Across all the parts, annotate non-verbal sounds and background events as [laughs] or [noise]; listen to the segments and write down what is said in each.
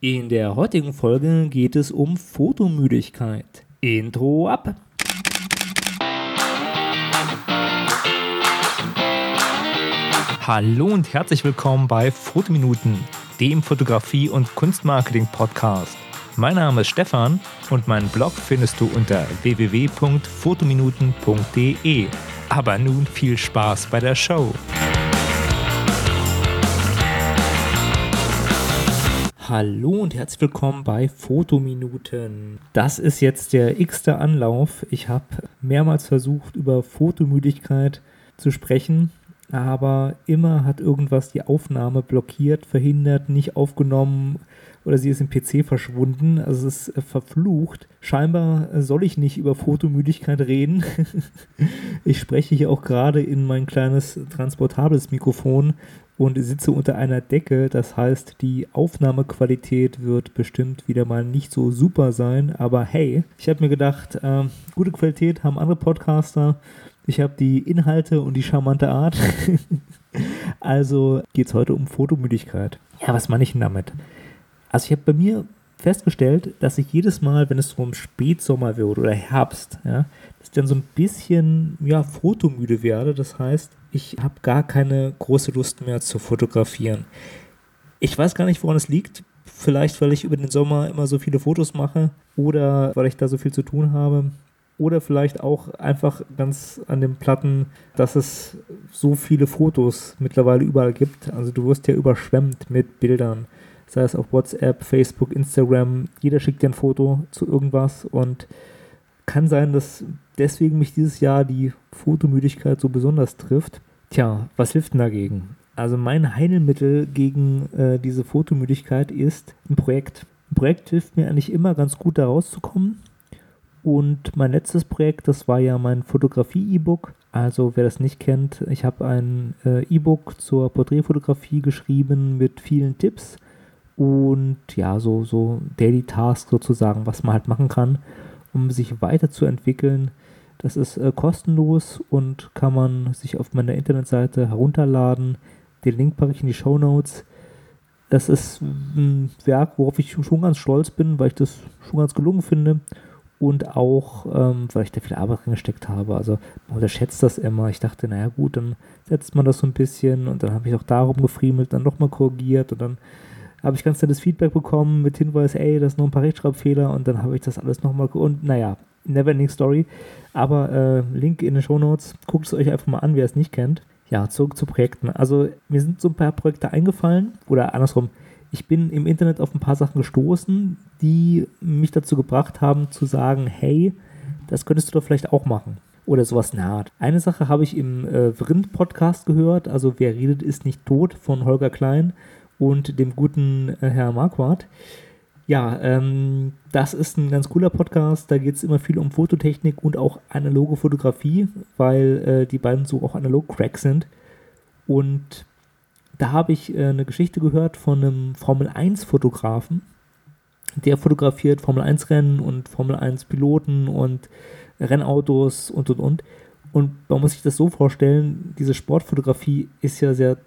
In der heutigen Folge geht es um Fotomüdigkeit. Intro ab! Hallo und herzlich willkommen bei Fotominuten, dem Fotografie- und Kunstmarketing-Podcast. Mein Name ist Stefan und meinen Blog findest du unter www.fotominuten.de. Aber nun viel Spaß bei der Show. Hallo und herzlich willkommen bei Fotominuten. Das ist jetzt der x-te Anlauf. Ich habe mehrmals versucht, über Fotomüdigkeit zu sprechen, aber immer hat irgendwas die Aufnahme blockiert, verhindert, nicht aufgenommen oder sie ist im PC verschwunden. Also es ist verflucht. Scheinbar soll ich nicht über Fotomüdigkeit reden. [laughs] ich spreche hier auch gerade in mein kleines transportables Mikrofon und sitze unter einer Decke. Das heißt, die Aufnahmequalität wird bestimmt wieder mal nicht so super sein. Aber hey, ich habe mir gedacht, äh, gute Qualität haben andere Podcaster. Ich habe die Inhalte und die charmante Art. [laughs] also geht es heute um Fotomüdigkeit. Ja, was meine ich denn damit? Also ich habe bei mir festgestellt, dass ich jedes Mal, wenn es so im Spätsommer wird oder Herbst, ja, dass ich dann so ein bisschen ja, fotomüde werde. Das heißt, ich habe gar keine große Lust mehr zu fotografieren. Ich weiß gar nicht, woran es liegt. Vielleicht, weil ich über den Sommer immer so viele Fotos mache oder weil ich da so viel zu tun habe. Oder vielleicht auch einfach ganz an den Platten, dass es so viele Fotos mittlerweile überall gibt. Also du wirst ja überschwemmt mit Bildern. Sei es auf WhatsApp, Facebook, Instagram. Jeder schickt dir ein Foto zu irgendwas und kann sein, dass deswegen mich dieses Jahr die Fotomüdigkeit so besonders trifft. Tja, was hilft denn dagegen? Also mein Heilmittel gegen äh, diese Fotomüdigkeit ist ein Projekt. Ein Projekt hilft mir eigentlich immer ganz gut da rauszukommen. Und mein letztes Projekt, das war ja mein Fotografie-E-Book. Also wer das nicht kennt, ich habe ein äh, E-Book zur Porträtfotografie geschrieben mit vielen Tipps und ja, so, so Daily Task sozusagen, was man halt machen kann, um sich weiterzuentwickeln das ist äh, kostenlos und kann man sich auf meiner Internetseite herunterladen. Den Link packe ich in die Show Notes. Das ist ein Werk, worauf ich schon ganz stolz bin, weil ich das schon ganz gelungen finde und auch, ähm, weil ich da viel Arbeit reingesteckt habe. Also man unterschätzt das immer. Ich dachte, naja gut, dann setzt man das so ein bisschen und dann habe ich auch darum gefriemelt, dann nochmal korrigiert und dann habe ich ganz nettes Feedback bekommen mit Hinweis, ey, das ist noch ein paar Rechtschreibfehler und dann habe ich das alles nochmal und naja, Neverending Story. Aber äh, Link in den Show Notes. Guckt es euch einfach mal an, wer es nicht kennt. Ja, zurück zu Projekten. Also mir sind so ein paar Projekte eingefallen oder andersrum. Ich bin im Internet auf ein paar Sachen gestoßen, die mich dazu gebracht haben zu sagen, hey, das könntest du doch vielleicht auch machen. Oder sowas naht. Eine Sache habe ich im äh, Vrind-Podcast gehört, also Wer redet, ist nicht tot von Holger Klein und dem guten äh, Herr Marquardt. Ja, ähm, das ist ein ganz cooler Podcast. Da geht es immer viel um Fototechnik und auch analoge Fotografie, weil äh, die beiden so auch analog Cracks sind. Und da habe ich äh, eine Geschichte gehört von einem Formel 1 Fotografen. Der fotografiert Formel 1 Rennen und Formel 1 Piloten und Rennautos und und und. Und man muss sich das so vorstellen, diese Sportfotografie ist ja sehr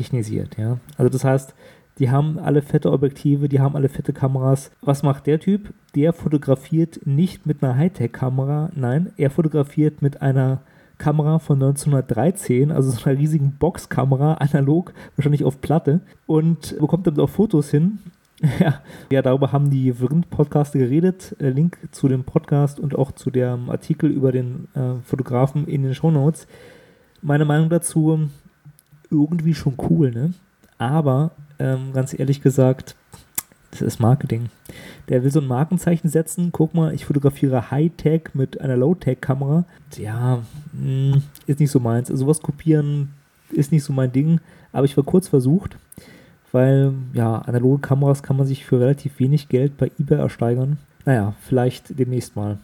durchtechnisiert, ja. Also das heißt, die haben alle fette Objektive, die haben alle fette Kameras. Was macht der Typ? Der fotografiert nicht mit einer Hightech-Kamera, nein, er fotografiert mit einer Kamera von 1913, also so einer riesigen Boxkamera, analog, wahrscheinlich auf Platte und bekommt damit auch Fotos hin. [laughs] Ja, ja darüber haben die Vrind-Podcaster geredet. Äh, Link zu dem Podcast und auch zu dem Artikel über den äh, Fotografen in den Show Notes. Meine Meinung dazu, irgendwie schon cool, ne? Aber ähm, ganz ehrlich gesagt, das ist Marketing. Der will so ein Markenzeichen setzen. Guck mal, ich fotografiere Hightech mit einer Low-Tech-Kamera. Ja, mh, hm, ist nicht so meins. Also sowas kopieren ist nicht so mein Ding. Aber ich war kurz versucht, weil ja, analoge Kameras kann man sich für relativ wenig Geld bei eBay ersteigern. Naja, vielleicht demnächst mal.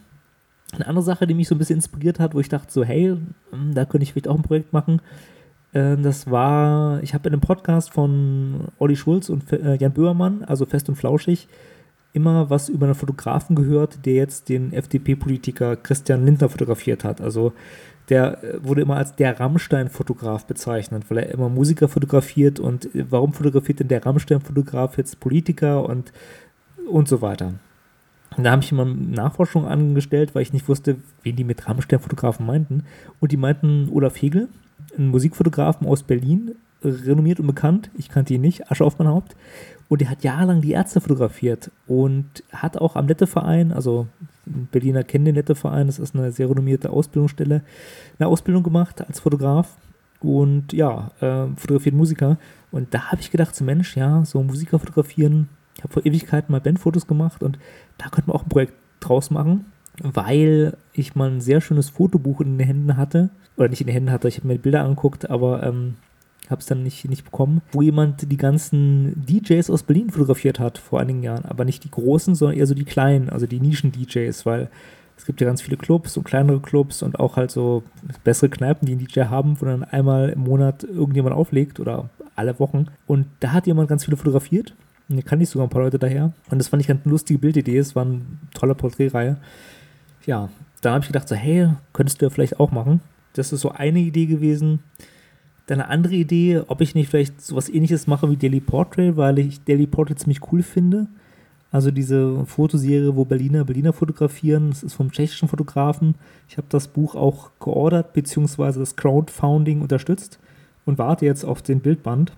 Eine andere Sache, die mich so ein bisschen inspiriert hat, wo ich dachte so, hey, hm, da könnte ich vielleicht auch ein Projekt machen, das war, ich habe in einem Podcast von Olli Schulz und äh, Jan Böhmermann, also Fest und Flauschig, immer was über einen Fotografen gehört, der jetzt den FDP-Politiker Christian Lindner fotografiert hat. Also der äh, wurde immer als der Rammstein-Fotograf bezeichnet, weil er immer Musiker fotografiert und äh, warum fotografiert denn der Rammstein-Fotograf jetzt Politiker und, und so weiter. Und da habe ich immer Nachforschung angestellt, weil ich nicht wusste, wen die mit Rammstein-Fotografen meinten. Und die meinten Olaf Hegel, ein Musikfotografen aus Berlin, renommiert und bekannt. Ich kannte ihn nicht, Asche auf mein Haupt. Und er hat jahrelang die Ärzte fotografiert und hat auch am Letteverein, also Berliner kennen den Letteverein, das ist eine sehr renommierte Ausbildungsstelle, eine Ausbildung gemacht als Fotograf und ja, äh, fotografiert Musiker. Und da habe ich gedacht, so Mensch, ja, so Musiker fotografieren. Ich habe vor Ewigkeiten mal Bandfotos gemacht und da könnte man auch ein Projekt draus machen, weil ich mal ein sehr schönes Fotobuch in den Händen hatte. Oder nicht in den Händen hatte, ich habe mir Bilder angeguckt, aber ähm, habe es dann nicht, nicht bekommen, wo jemand die ganzen DJs aus Berlin fotografiert hat vor einigen Jahren, aber nicht die großen, sondern eher so die kleinen, also die Nischen-DJs, weil es gibt ja ganz viele Clubs und kleinere Clubs und auch halt so bessere Kneipen, die einen DJ haben, wo dann einmal im Monat irgendjemand auflegt oder alle Wochen. Und da hat jemand ganz viele fotografiert. Da kann ich sogar ein paar Leute daher. Und das fand ich ganz eine lustige Bildidee. Es war eine tolle Porträtreihe. Ja, da habe ich gedacht, so, hey, könntest du ja vielleicht auch machen. Das ist so eine Idee gewesen. Dann eine andere Idee, ob ich nicht vielleicht sowas ähnliches mache wie Daily Portrait, weil ich Daily Portrait ziemlich cool finde. Also diese Fotoserie, wo Berliner Berliner fotografieren, das ist vom tschechischen Fotografen. Ich habe das Buch auch geordert, beziehungsweise das Crowdfunding unterstützt und warte jetzt auf den Bildband.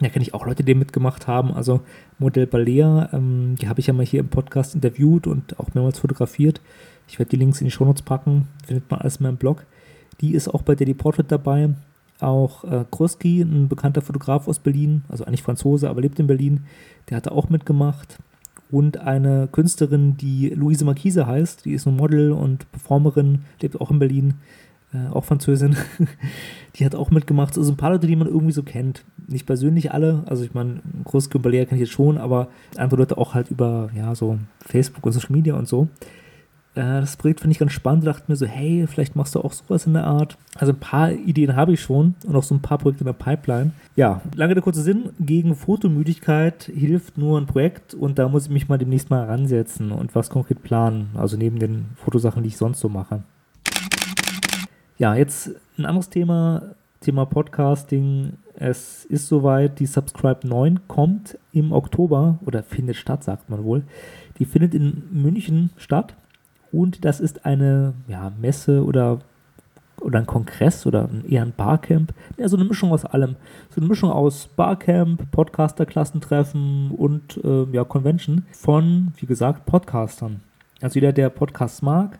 Da kenne ich auch Leute, die mitgemacht haben. Also Modell Balea, ähm, die habe ich ja mal hier im Podcast interviewt und auch mehrmals fotografiert. Ich werde die Links in die Shownotes packen, findet man alles in meinem Blog. Die ist auch bei Daily Portrait dabei auch äh, Kroski, ein bekannter Fotograf aus Berlin, also eigentlich Franzose, aber lebt in Berlin, der hatte auch mitgemacht. Und eine Künstlerin, die Luise Marquise heißt, die ist ein Model und Performerin, lebt auch in Berlin, äh, auch Französin. [laughs] die hat auch mitgemacht. Also ein paar Leute, die man irgendwie so kennt. Nicht persönlich alle, also ich meine, Kroski und Balea kenne ich jetzt schon, aber andere Leute auch halt über, ja, so Facebook und Social Media und so. Äh, das Projekt finde ich ganz spannend. Dachte mir so, hey, vielleicht machst du auch sowas in der Art. Also ein paar Ideen habe ich schon und auch so ein paar Projekte in der Pipeline. Ja, lange der kurze Sinn. Gegen Fotomüdigkeit hilft nur ein Projekt und da muss ich mich mal demnächst mal ransetzen und was konkret planen. Also neben den Fotosachen, die ich sonst so mache. Ja, jetzt ein anderes Thema. Thema Podcasting. Es ist soweit, die Subscribe 9 kommt im Oktober oder findet statt, sagt man wohl. Die findet in München statt und das ist eine ja, Messe oder, oder ein Kongress oder eher ein Barcamp. Ja, so eine Mischung aus allem. So eine Mischung aus Barcamp, Podcaster-Klassentreffen und äh, ja, Convention von, wie gesagt, Podcastern. Also jeder, der Podcasts mag,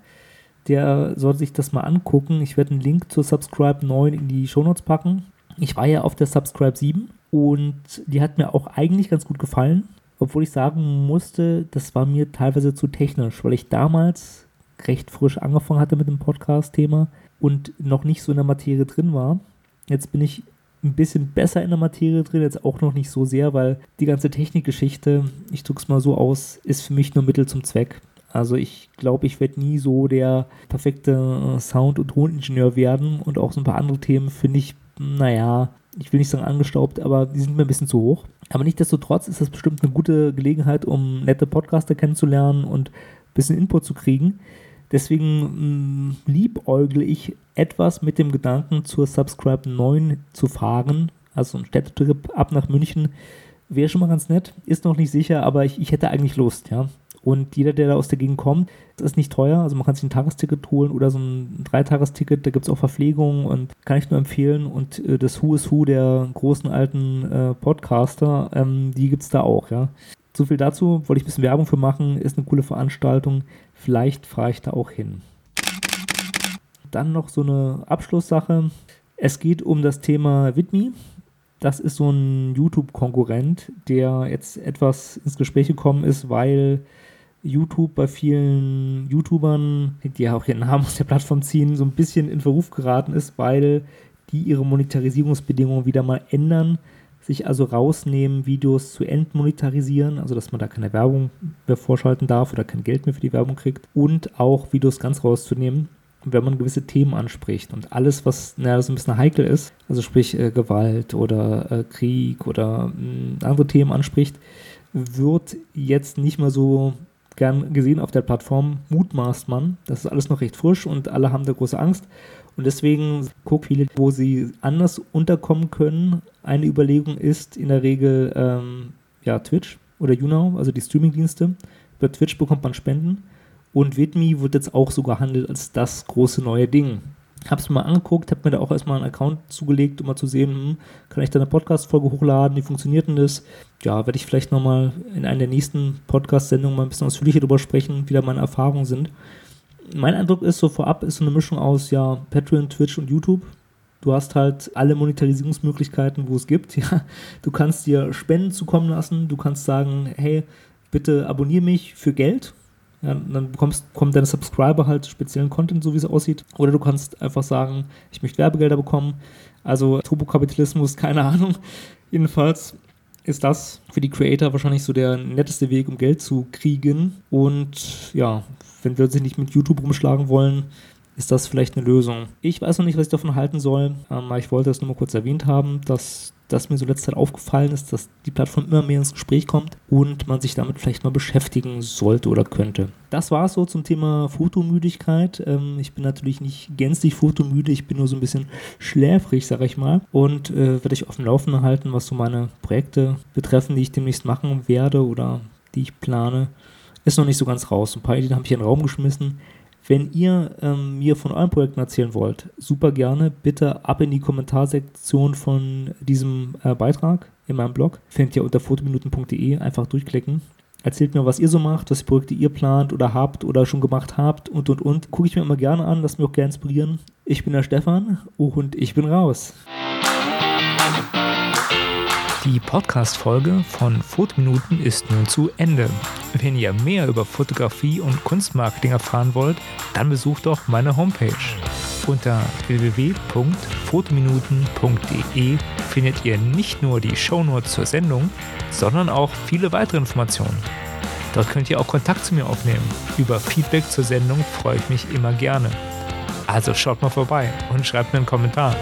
der sollte sich das mal angucken. Ich werde einen Link zur Subscribe 9 in die Shownotes packen. Ich war ja auf der Subscribe 7 und die hat mir auch eigentlich ganz gut gefallen. Obwohl ich sagen musste, das war mir teilweise zu technisch, weil ich damals recht frisch angefangen hatte mit dem Podcast-Thema und noch nicht so in der Materie drin war. Jetzt bin ich ein bisschen besser in der Materie drin, jetzt auch noch nicht so sehr, weil die ganze Technikgeschichte, ich drücke es mal so aus, ist für mich nur Mittel zum Zweck. Also ich glaube, ich werde nie so der perfekte Sound- und Toningenieur werden und auch so ein paar andere Themen finde ich, naja, ich will nicht sagen angestaubt, aber die sind mir ein bisschen zu hoch. Aber nichtsdestotrotz ist das bestimmt eine gute Gelegenheit, um nette Podcaster kennenzulernen und ein bisschen Input zu kriegen. Deswegen mm, liebäugle ich etwas mit dem Gedanken, zur Subscribe 9 zu fahren. Also ein Städtetrip ab nach München wäre schon mal ganz nett. Ist noch nicht sicher, aber ich, ich hätte eigentlich Lust, ja. Und jeder, der da aus der Gegend kommt, das ist nicht teuer. Also man kann sich ein Tagesticket holen oder so ein Dreitagesticket. Da gibt es auch Verpflegung und kann ich nur empfehlen. Und äh, das Who is Who der großen alten äh, Podcaster, ähm, die gibt es da auch, ja. So viel dazu, wollte ich ein bisschen Werbung für machen. Ist eine coole Veranstaltung. Vielleicht fahre ich da auch hin. Dann noch so eine Abschlusssache. Es geht um das Thema Widmi. Das ist so ein YouTube-Konkurrent, der jetzt etwas ins Gespräch gekommen ist, weil YouTube bei vielen YouTubern, die ja auch ihren Namen aus der Plattform ziehen, so ein bisschen in Verruf geraten ist, weil die ihre Monetarisierungsbedingungen wieder mal ändern sich also rausnehmen, Videos zu entmonetarisieren, also dass man da keine Werbung mehr vorschalten darf oder kein Geld mehr für die Werbung kriegt und auch Videos ganz rauszunehmen, wenn man gewisse Themen anspricht. Und alles, was naja, so ein bisschen heikel ist, also sprich äh, Gewalt oder äh, Krieg oder mh, hm, andere Themen anspricht, wird jetzt nicht mehr so gern gesehen auf der Plattform, mutmaßt man. Das ist alles noch recht frisch und alle haben da große Angst. Und deswegen gucken viele, wo sie anders unterkommen können. Eine Überlegung ist in der Regel ähm, ja, Twitch oder YouNow, also die Streamingdienste. Über Twitch bekommt man Spenden. Und Vidme wird jetzt auch so gehandelt als das große neue Ding. Habe es mir mal angeguckt, habe mir da auch erstmal einen Account zugelegt, um mal zu sehen, hm, kann ich da eine Podcast-Folge hochladen, wie funktioniert denn das? Ja, werde ich vielleicht nochmal in einer der nächsten Podcast-Sendungen mal ein bisschen ausführlicher darüber sprechen, wie da meine Erfahrungen sind. Mein Eindruck ist so vorab, ist so eine Mischung aus, ja, Patreon, Twitch und YouTube. Du hast halt alle Monetarisierungsmöglichkeiten, wo es gibt. [laughs] Ja. Du kannst dir Spenden zukommen lassen. Du kannst sagen, hey, bitte abonniere mich für Geld. Ja, dann bekommst, kommt deine Subscriber halt speziellen Content, so wie es aussieht. Oder du kannst einfach sagen, ich möchte Werbegelder bekommen. Also Turbokapitalismus, [laughs] keine Ahnung. Jedenfalls ist das für die Creator wahrscheinlich so der netteste Weg, um Geld zu kriegen. Und ja, wenn wir uns nicht mit YouTube rumschlagen wollen, ist das vielleicht eine Lösung. Ich weiß noch nicht, was ich davon halten soll, ähm, ich wollte das nur mal kurz erwähnt haben, dass das mir so letzte Zeit aufgefallen ist, dass die Plattform immer mehr ins Gespräch kommt und man sich damit vielleicht mal beschäftigen sollte oder könnte. Das war es so zum Thema Fotomüdigkeit. Ähm, ich bin natürlich nicht gänzlich fotomüde, ich bin nur so ein bisschen schläfrig, sag ich mal. Und äh, werde ich auf dem Laufenden halten, was so meine Projekte betreffen, die ich demnächst machen werde oder die ich plane. Ist noch nicht so ganz raus. Ein paar Ideen habe ich in den Raum geschmissen. Wenn ihr ähm, mir von euren Projekten erzählen wollt, super gerne. Bitte ab in die Kommentarsektion von diesem äh, Beitrag in meinem Blog. Findet ihr unter fotominuten.de. Einfach durchklicken. Erzählt mir, was ihr so macht, was Projekte ihr plant oder habt oder schon gemacht habt und und und. Gucke ich mir immer gerne an, lasst mich auch gerne inspirieren. Ich bin der Stefan und ich bin raus. Die Podcast-Folge von Fotominuten ist nun zu Ende. Wenn ihr mehr über Fotografie und Kunstmarketing erfahren wollt, dann besucht doch meine Homepage. Unter www.fotominuten.de findet ihr nicht nur die Shownotes zur Sendung, sondern auch viele weitere Informationen. Dort könnt ihr auch Kontakt zu mir aufnehmen. Über Feedback zur Sendung freue ich mich immer gerne. Also schaut mal vorbei und schreibt mir einen Kommentar.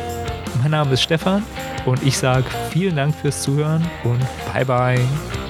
Mein Name ist Stefan und ich sage vielen Dank fürs Zuhören und bye bye.